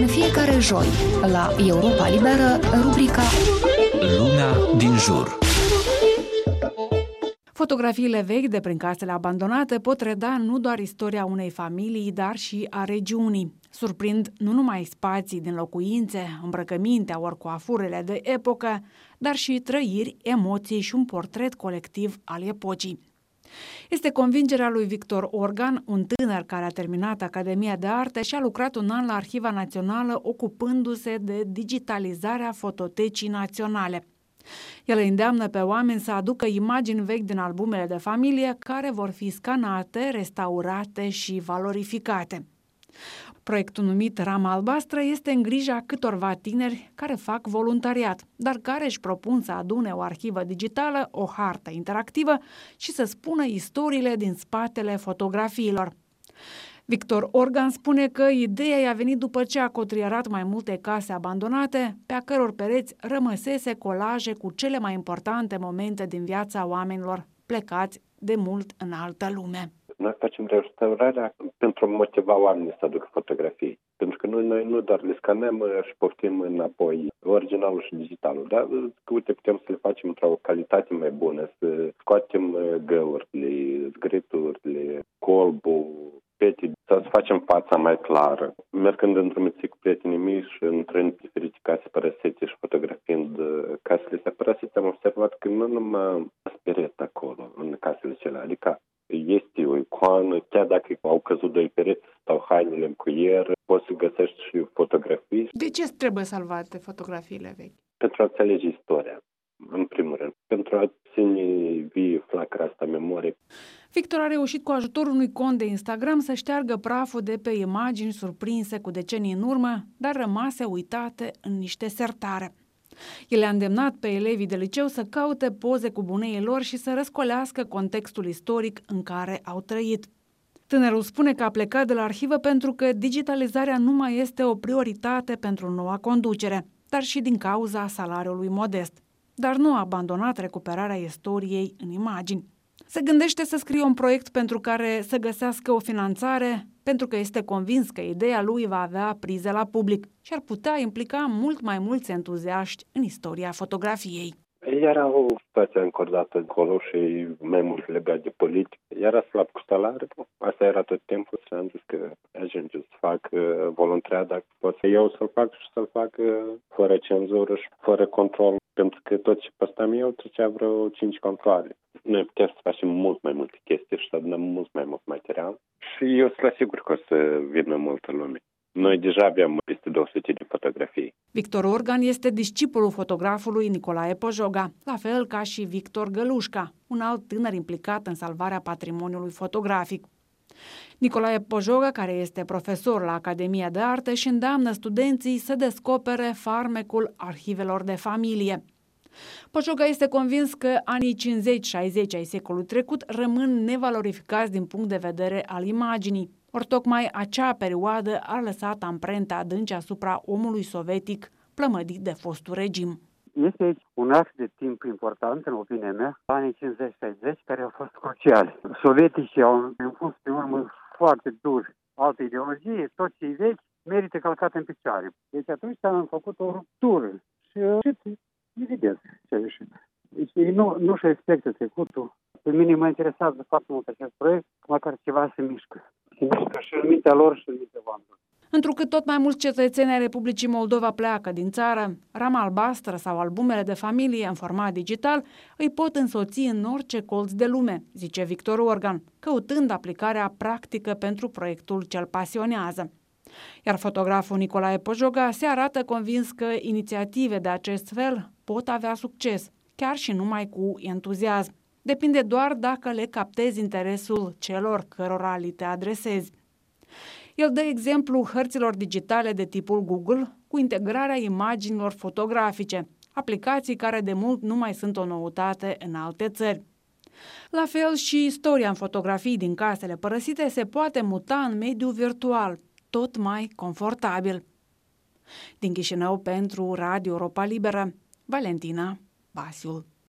În fiecare joi, la Europa Liberă, rubrica Lumea din jur. Fotografiile vechi de prin casele abandonate pot reda nu doar istoria unei familii, dar și a regiunii. Surprind nu numai spații din locuințe, îmbrăcămintea ori coafurele de epocă, dar și trăiri, emoții și un portret colectiv al epocii. Este convingerea lui Victor Organ, un tânăr care a terminat Academia de Arte și a lucrat un an la Arhiva Națională ocupându-se de digitalizarea fototecii naționale. El îi îndeamnă pe oameni să aducă imagini vechi din albumele de familie care vor fi scanate, restaurate și valorificate. Proiectul numit Rama Albastră este în grija câtorva tineri care fac voluntariat, dar care își propun să adune o arhivă digitală, o hartă interactivă și să spună istoriile din spatele fotografiilor. Victor Organ spune că ideea i-a venit după ce a cotrierat mai multe case abandonate, pe a căror pereți rămăsese colaje cu cele mai importante momente din viața oamenilor plecați de mult în altă lume. Noi facem restaurarea pentru a motiva oamenii să aducă fotografii. Pentru că noi, noi nu doar le scanăm și poftim înapoi originalul și digitalul, dar uite, putem să le facem într-o calitate mai bună, să scoatem găurile, zgriturile, colbul, peti, să facem fața mai clară. Mergând într-un cu prietenii mei și intrând diferite case părăsite și fotografiind casele astea părăsite, am observat că nu numai speriet acolo, în casele cele, adică este o icoană, chiar dacă au căzut doi pereți sau hainele în cuier, poți să găsești și fotografii. De ce trebuie salvate fotografiile vechi? Pentru a înțelege istoria, în primul rând, pentru a ține vie flacăra asta memorie. Victor a reușit cu ajutorul unui cont de Instagram să șteargă praful de pe imagini surprinse cu decenii în urmă, dar rămase uitate în niște sertare. El a îndemnat pe elevii de liceu să caute poze cu buneii lor și să răscolească contextul istoric în care au trăit. Tânărul spune că a plecat de la arhivă pentru că digitalizarea nu mai este o prioritate pentru noua conducere, dar și din cauza salariului modest. Dar nu a abandonat recuperarea istoriei în imagini. Se gândește să scrie un proiect pentru care să găsească o finanțare, pentru că este convins că ideea lui va avea prize la public și ar putea implica mult mai mulți entuziaști în istoria fotografiei. Era o situație încordată acolo și mai mult legat de politică. Era slab cu salariu. Asta era tot timpul și am zis că ajunge să fac uh, voluntariat dacă pot eu să-l fac și să-l fac uh, fără cenzură și fără control. Pentru că tot ce postam eu trecea vreo 5 controle. Noi putem să facem mult mai multe chestii și să adunăm mult mai mult material. Și eu sunt sigur că o să vină multă lume. Noi deja avem peste 200 de fotografii. Victor Organ este discipolul fotografului Nicolae Pojoga, la fel ca și Victor Gălușca, un alt tânăr implicat în salvarea patrimoniului fotografic. Nicolae Pojoga, care este profesor la Academia de Arte și îndeamnă studenții să descopere farmecul arhivelor de familie. Pojoga este convins că anii 50-60 ai secolului trecut rămân nevalorificați din punct de vedere al imaginii. Ori tocmai acea perioadă a lăsat amprente adânci asupra omului sovietic plămădit de fostul regim. Este un act de timp important, în opinia mea, anii 50-60, care au fost cruciali. Sovieticii au impus pe urmă foarte dur altă ideologie, tot ce vechi merită călcat în picioare. Deci atunci am făcut o ruptură și evident ce a ieșit. Deci ei nu, nu-și respectă trecutul. Pe mine mă interesează foarte mult acest proiect, măcar ceva se mișcă și mișcă și în mintea lor și în mintea oamenilor. Întrucât tot mai mulți cetățeni ai Republicii Moldova pleacă din țară, rama albastră sau albumele de familie în format digital îi pot însoți în orice colț de lume, zice Victor Organ, căutând aplicarea practică pentru proiectul ce îl pasionează. Iar fotograful Nicolae Pojoga se arată convins că inițiative de acest fel pot avea succes, chiar și numai cu entuziasm. Depinde doar dacă le captezi interesul celor cărora li te adresezi. El dă exemplu hărților digitale de tipul Google cu integrarea imaginilor fotografice, aplicații care de mult nu mai sunt o noutate în alte țări. La fel și istoria în fotografii din casele părăsite se poate muta în mediul virtual, tot mai confortabil. Din Chișinău pentru Radio Europa Liberă, Valentina Basiul.